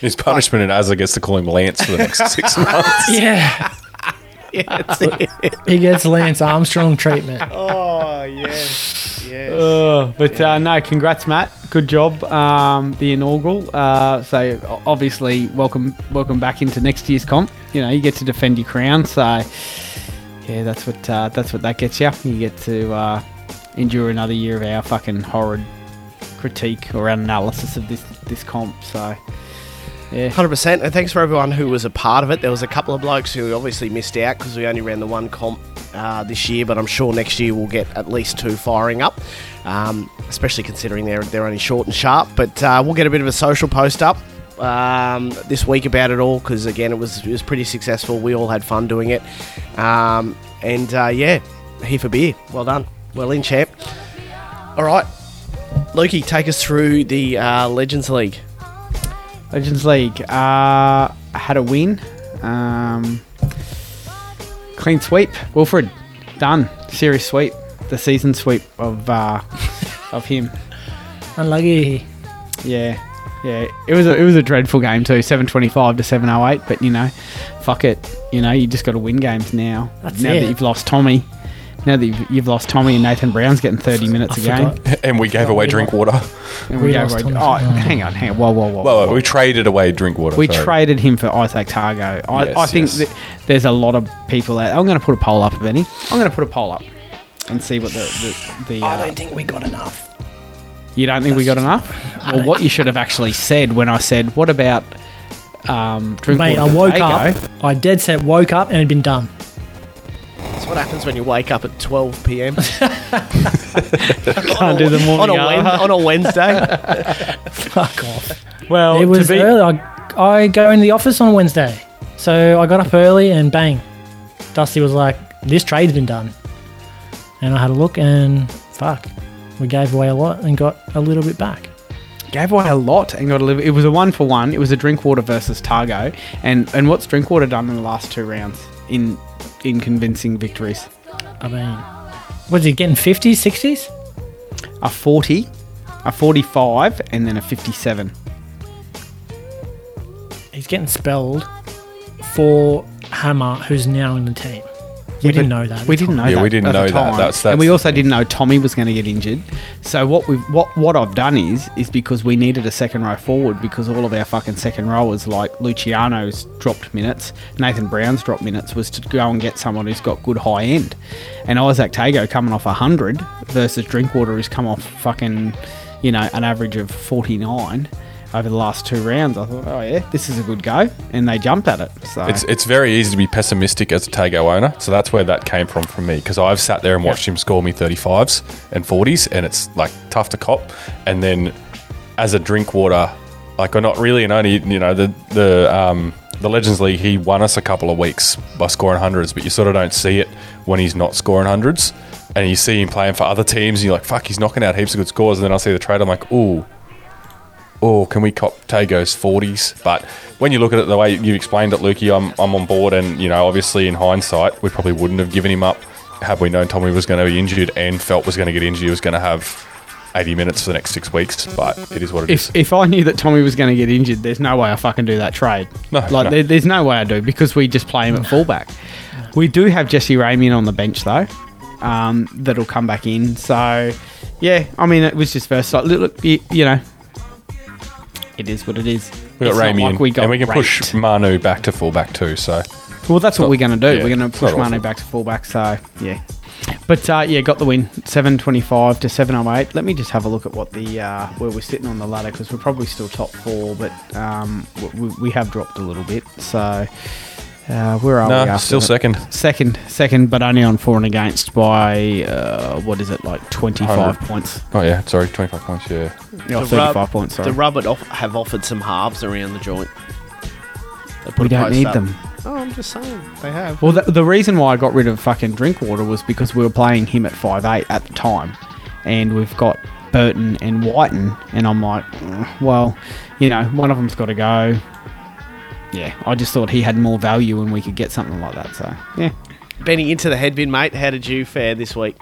His punishment, and Azza gets to call him Lance for the next six months. Yeah. yeah, that's it. he gets Lance Armstrong treatment. Oh, yes. Yes. Uh, but uh, no, congrats, Matt. Good job. Um, the inaugural. Uh, so obviously, welcome, welcome back into next year's comp. You know, you get to defend your crown. So yeah, that's what uh, that's what that gets you. You get to uh, endure another year of our fucking horrid critique or analysis of this this comp. So yeah, Hundred percent, and thanks for everyone who was a part of it. There was a couple of blokes who obviously missed out because we only ran the one comp uh, this year, but I'm sure next year we'll get at least two firing up, um, especially considering they're they're only short and sharp. But uh, we'll get a bit of a social post up um, this week about it all because again it was it was pretty successful. We all had fun doing it, um, and uh, yeah, here for beer. Well done, well in, champ. All right, Lukey, take us through the uh, Legends League. Legends League. Uh, had a win. Um, clean sweep. Wilfred, done. Series sweep. The season sweep of uh, of him. Unlucky. Yeah, yeah. It was a, it was a dreadful game too. Seven twenty five to seven oh eight. But you know, fuck it. You know, you just got to win games now. That's now it. that you've lost Tommy. Now that you've, you've lost Tommy and Nathan Brown's getting thirty minutes a game. and we gave away Drinkwater. And we We gave lost away- Tommy. oh, hang on, hang on. Whoa, whoa, whoa. Well, we traded away Drinkwater. We sorry. traded him for Izack Tago. I, Yes, I think yes. that there's a lot of people out. I'm going to put a poll up, Benny. I'm going to put a poll up and see what the the. the I uh, don't think we got enough. you don't think we got enough? Well, what you should have actually said when I said, "What about um, drink Mate, I water woke Tago?" up. I dead set woke up and it'd been done. That's what happens when you wake up at 12 p.m. Can't do the morning on a, Wen- on a Wednesday. Fuck off. Well, it was to be, early. I, I go in the office on Wednesday. So I got up early and bang. Dusty was like, this trade's been done. And I had a look and fuck. We gave away a lot and got a little bit back. gave away a lot and got a little. It was a one for one. It was a Drinkwater versus Tago, and and what's Drinkwater done in the last two rounds in in convincing victories? I mean, was he getting 50s, 60s? A forty, a forty-five, and then a fifty-seven. He's getting spelled for Hammer, who's now in the team. We didn't know that. We didn't know time. that. we didn't at the know that. time. That's- and we that's also thing. didn't know Tommy was going to get injured. So what we what what I've done is is because we needed a second row forward because all of our fucking second rowers like Luciano's dropped minutes, Nathan Brown's dropped minutes was to go and get someone who's got good high end, and Izack Tago coming off hundred versus Drinkwater who's come off fucking you know an average of forty nine. Over the last two rounds, I thought, oh yeah, this is a good go, and they jumped at it. So It's it's very easy to be pessimistic as a Tago owner, so that's where that came from for me because I've sat there and watched him score me 35s and 40s, and it's like tough to cop. And then as a Drinkwater, like I'm not really and only you know the the um, the Legends League, he won us a couple of weeks by scoring hundreds, but you sort of don't see it when he's not scoring hundreds, and you see him playing for other teams, and you're like, fuck, he's knocking out heaps of good scores, and then I see the trade, I'm like, ooh oh, can we cop Tago's 40s? But when you look at it the way you explained it, Lukey, I'm, I'm on board. And, you know, obviously in hindsight, we probably wouldn't have given him up had we known Tommy was going to be injured and Feldt was going to get injured. He was going to have 80 minutes for the next six weeks. But it is what it is. if if I knew that Tommy was going to get injured, there's no way I fucking do that trade. No, like no. There, there's no way I do because we just play him at fullback. We do have Jesse Ramien on the bench though, um, that'll come back in. So yeah, I mean it was just first. Look, look you, you know, it is what it is. we got not like we got and we can push. Manu back to fullback too. So Well, that's what not- we're going to do. yeah, we're going to push Manu awful. back to fullback. So yeah, But uh, yeah, got the win, seven twenty-five to seven oh eight. Let me just have a look at what the uh, where we're sitting on the ladder because we're probably still top four, but um, we, we have dropped a little bit. So uh, where are No, we? after still that? second. Second, second, but only on for and against by uh, what is it like twenty-five points? Oh yeah, sorry, twenty five points. Yeah. Yeah, The thirty-five rub- points. Sorry. The Rubber off- have offered some halves around the joint. They put We don't need up. them. Oh, I'm just saying they have. Well, the, the reason why I got rid of fucking Drinkwater was because we were playing him at five eight at the time, and we've got Burton and Wighton, and I'm like, "Mm, well, you know, one of them's got to go. Yeah, I just thought he had more value and we could get something like that. So yeah, Benny into the head bin, mate. How did you fare this week?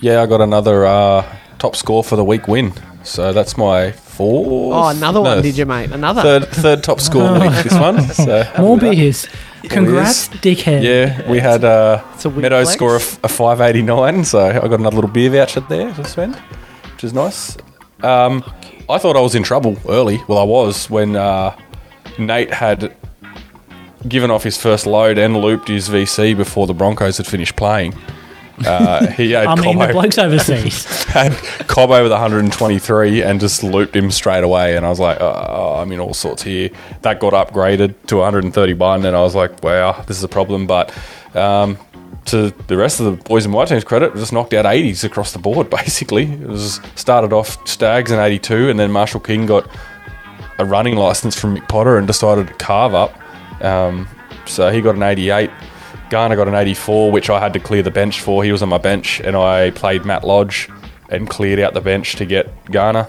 Yeah, I got another uh, top score for the week win. So that's my fourth. Oh, another no, one, did you, mate? Another. Third, third top score week. This one. So More beers. Congrats, dickhead. Yeah, we had uh, a weak Meadows flex. score of a five eighty nine, so I got another little beer voucher there to spend, which is nice. Um, I thought I was in trouble early. Well, I was when uh, Nate had given off his first load and looped his VC before the Broncos had finished playing. Uh, he had I mean, the bloke's overseas. had Cobbo with 123 and just looped him straight away. And I was like, oh, I'm in all sorts here. That got upgraded to 131, and I was like, wow, this is a problem. But um, to the rest of the boys in my team's credit, just knocked out 80s across the board, basically. It was started off Stags in 82, and then Marshall King got a running license from Mick Potter and decided to carve up. Um, so he got an 88. Garner got an 84, which I had to clear the bench for. He was on my bench, and I played Matt Lodge and cleared out the bench to get Garner.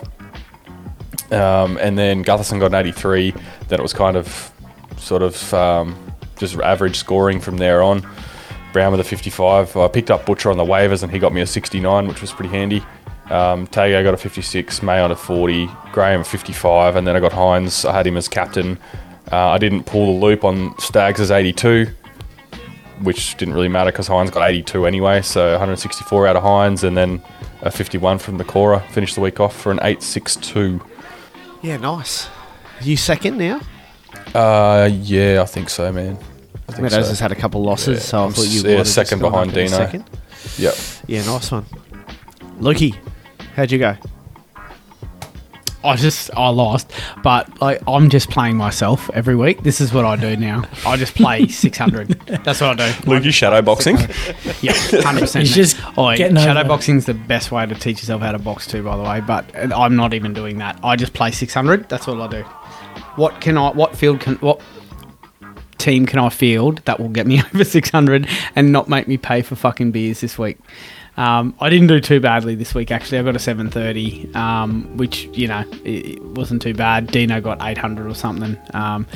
Um, and then Gutherson got an 83. Then it was kind of sort of um, just average scoring from there on. Brown with a 55. I picked up Butcher on the waivers, and he got me a 69, which was pretty handy. Um, Tago got a 56, May on a 40, Graham a 55, and then I got Hynes. I had him as captain. Uh, I didn't pull the loop on Stags as 82, which didn't really matter because Hynes got 82 anyway. So 164 out of Hynes, and then a 51 from the Cora. Finished the week off for an 862. Yeah, nice. You second now? Uh, yeah, I think so, man. I think Meadows so. has had a couple losses, Yeah, so I I'm thought you were yeah, second behind Dino. Second. Yep. Yeah, nice one. Lukey, how'd you go? I just I lost, but like I'm just playing myself every week. This is what I do now. I just play 600. That's what I do. Luke, you shadow boxing? Yeah, hundred percent. He's just getting shadow it. boxing's the best way to teach yourself how to box too. By the way, but I'm not even doing that. I just play 600. That's all I do. What can I? What field can? What team can I field that will get me over 600 and not make me pay for fucking beers this week? Um, I didn't do too badly this week. Actually, I got a 730, um, which you know it, wasn't too bad. Dino got 800 or something. Um,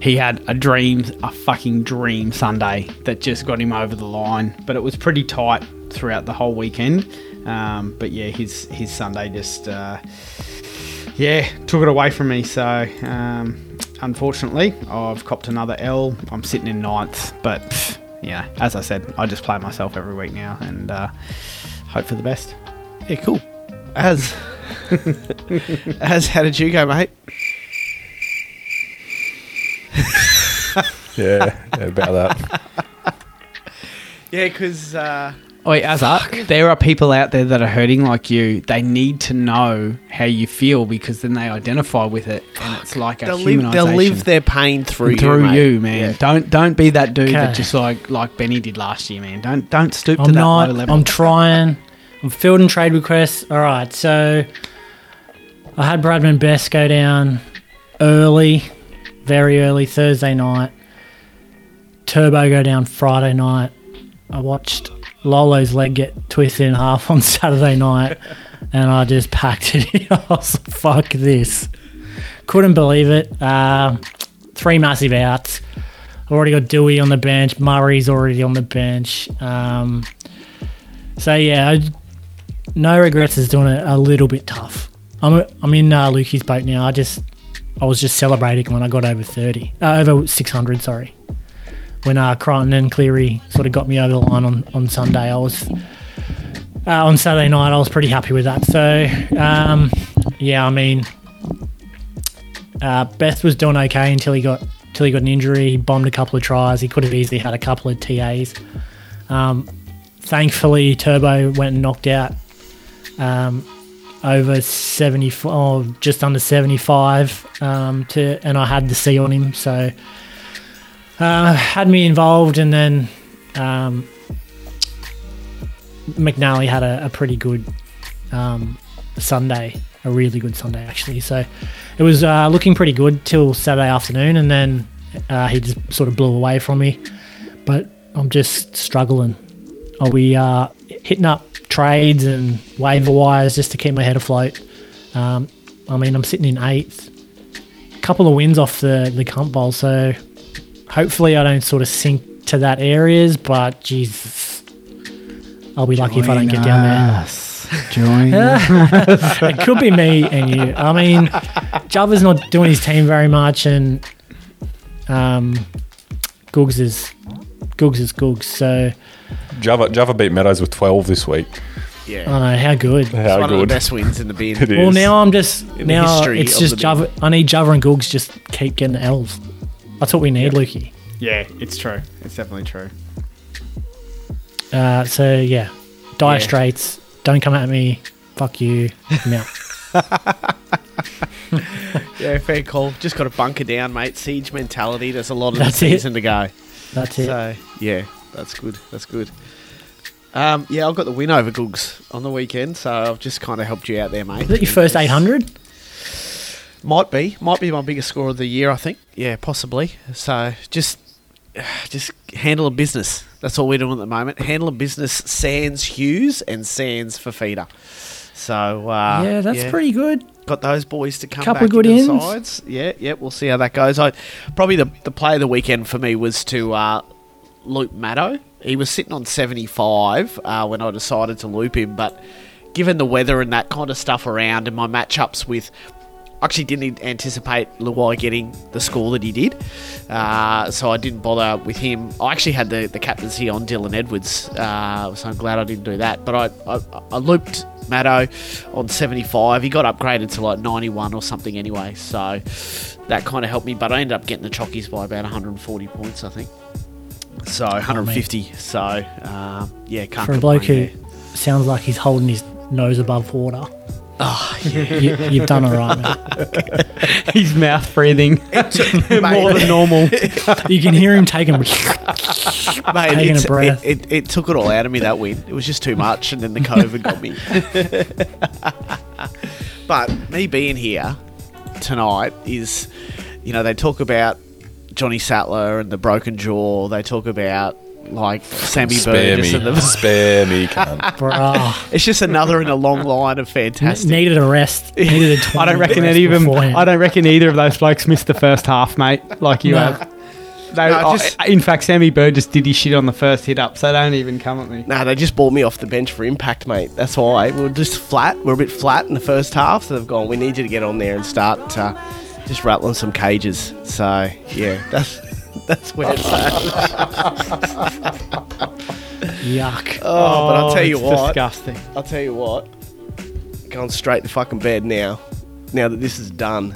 he had a dream, a fucking dream Sunday that just got him over the line, but it was pretty tight throughout the whole weekend. Um, but yeah, his his Sunday just uh, yeah took it away from me. So um, unfortunately, I've copped another L. I'm sitting in ninth, but yeah, as I said, I just play myself every week now and uh, hope for the best. Yeah, cool. As, as, how did you go, mate? Yeah, yeah, about that. Yeah, because uh, Oi, Azza, there are people out there that are hurting like you. They need to know how you feel because then they identify with it, and it's like a they'll live, they'll live their pain through, through you, you, mate. man. Yeah. Don't don't be that dude Okay. that just like like Benny did last year, man. Don't don't stoop to I'm that not. low level. I'm trying. I'm fielding trade requests. All right, so I had Bradman Best go down early, very early Thursday night. Turbo go down Friday night. I watched Lolo's leg get twisted in half on Saturday night, and I just packed it in. I was like, fuck this. Couldn't believe it. Uh, three massive outs. I've Already got Dewey on the bench. Murray's already on the bench. Um, so yeah, I, no regrets is doing it a little bit tough. I'm I'm in uh, Lukey's boat now. I just I was just celebrating when I got over thirty, uh, over six hundred. Sorry, when uh, Crichton and Cleary sort of got me over the line on, on Sunday. I was uh, on Saturday night. I was pretty happy with that. So um, yeah, I mean, uh, Beth was doing okay until he got until he got an injury. He bombed a couple of tries. He could have easily had a couple of TAs. Um, thankfully, Turbo went and knocked out um, over 70, oh, just under 75 um, to, and I had the C on him. So uh, had me involved, and then um, McNally had a, a pretty good um, Sunday, a really good Sunday actually. So it was uh, looking pretty good till Saturday afternoon, and then uh, he just sort of blew away from me. But I'm just struggling. Are we uh, hitting up trades and waiver wires just to keep my head afloat? Um, I mean, I'm sitting in eighth, a couple of wins off the the comp bowl, so hopefully I don't sort of sink to that areas. But Jesus, I'll be lucky if I don't get down there. Join it could be me and you. I mean, Java's not doing his team very much, and um, Googs is Googs is Googs. So Java Java beat Meadows with 12 this week. Yeah. I know how good. How it's one of good. the best wins in the bin. It Well, is. now I'm just In the now history it's of just the Java. I need Java and Googs just keep getting the L's. That's what we need, Lukey. Yeah, it's true. It's definitely true. Uh, so yeah, dire Yeah. straits. Don't come at me. Fuck you. I'm out. Yeah, fair call. Just got to bunker down, mate. Siege mentality. There's a lot of That's the it. season to go. That's it. So yeah, that's good. That's good. Um, yeah, I've got the win over Googs on the weekend, so I've just kind of helped you out there, mate. Is that your first 800? Might be, might be my biggest score of the year. I think. Yeah, possibly. So just, just handle a business. That's all we're doing at the moment. Handle a business. Sans Hughes and Sans Fifita. So uh, yeah, that's pretty good. got those boys to come Couple back of good into sides. Yeah, yeah, we'll see how that goes. I probably the the play of the weekend for me was to uh, loop Maddo. He was sitting on seventy five uh, when I decided to loop him, but given the weather and that kind of stuff around and my matchups with. Actually, didn't anticipate Luai getting the score that he did, uh, so I didn't bother with him. I actually had the, the captaincy on Dylan Edwards, uh, so I'm glad I didn't do that. But I, I, I looped Maddo on 75. He got upgraded to like 91 or something anyway, so that kind of helped me. But I ended up getting the chockies by about 140 points, I think. So 150. So um, yeah, can't For a bloke who there. sounds like he's holding his nose above water. Oh, you, you've done all right, man. He's mouth breathing more than normal. You can hear him taking, Mate, taking a breath. It, it, it took it all out of me that win. It was just too much, and then the COVID got me. but me being here tonight is, you know, they talk about Johnny Sattler and the broken jaw. They talk about like Sammy Spare Burgess me. and the. Spare me, cunt. Bruh. It's just another in a long line of fantastic. Needed a rest. Needed a 20 I don't reckon rest any of them. I don't reckon either of those blokes missed the first half, mate. Like you No. have. They, No, I- just- in fact, Sammy Bird just did his shit on the first hit up, so don't even come at me. Nah, they just bought me off the bench for impact, mate. That's why we are just flat. We're a bit flat in the first half, so they've gone. We need you to get on there and start uh, just rattling some cages. So yeah, that's that's where it's at. Yuck. Oh, but I'll oh, tell you it's what. disgusting. I'll tell you what. Going straight to fucking bed now. Now that this is done.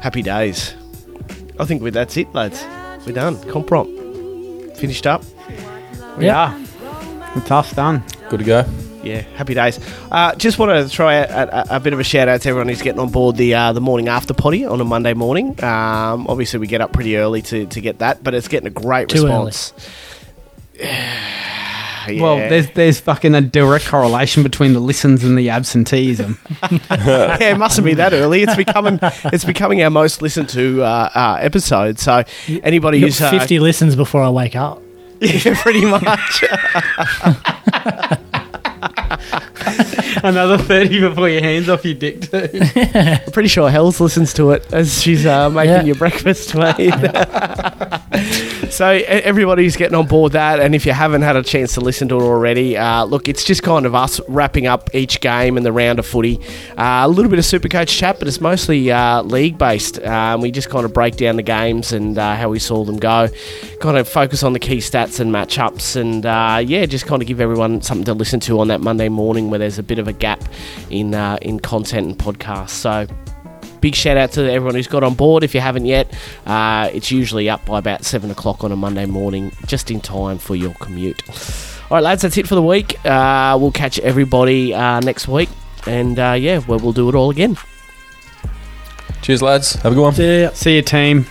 Happy days. I think we that's it, lads. We're done. Comp romp. Finished up. We are. It's us done. Good to go. Yeah, happy days. Uh, just want to throw out a, a, a bit of a shout out to everyone who's getting on board the uh, the morning after potty on a Monday morning. Um, obviously, we get up pretty early to, to get that, but it's getting a great Too early. response. Well, there's there's fucking a direct correlation between the listens and the absenteeism. yeah, it mustn't be that early. It's becoming it's becoming our most listened to uh, uh, episode. So anybody You who's got uh, 50 listens before I wake up. yeah, pretty much. Another thirty before your hands off your dick too. I'm pretty sure Hells listens to it as she's uh, making Yeah. your breakfast, mate. so everybody's getting on board that, and if you haven't had a chance to listen to it already, uh, look, it's just kind of us wrapping up each game and the round of footy. Uh, a little bit of super coach chat, but it's mostly uh, league based. Um, we just kind of break down the games and uh, how we saw them go. Kind of focus on the key stats and matchups, and uh, yeah, just kind of give everyone something to listen to on that Monday morning where there's a bit of a gap in uh, in content and podcasts. So big shout out to everyone who's got on board. If you haven't yet, uh, it's usually up by about seven o'clock on a Monday morning, just in time for your commute. All right, lads, that's it for the week. Uh, we'll catch everybody uh, next week, and uh, yeah, well, we'll do it all again. Cheers, lads. Have a good one. See ya. See you, team.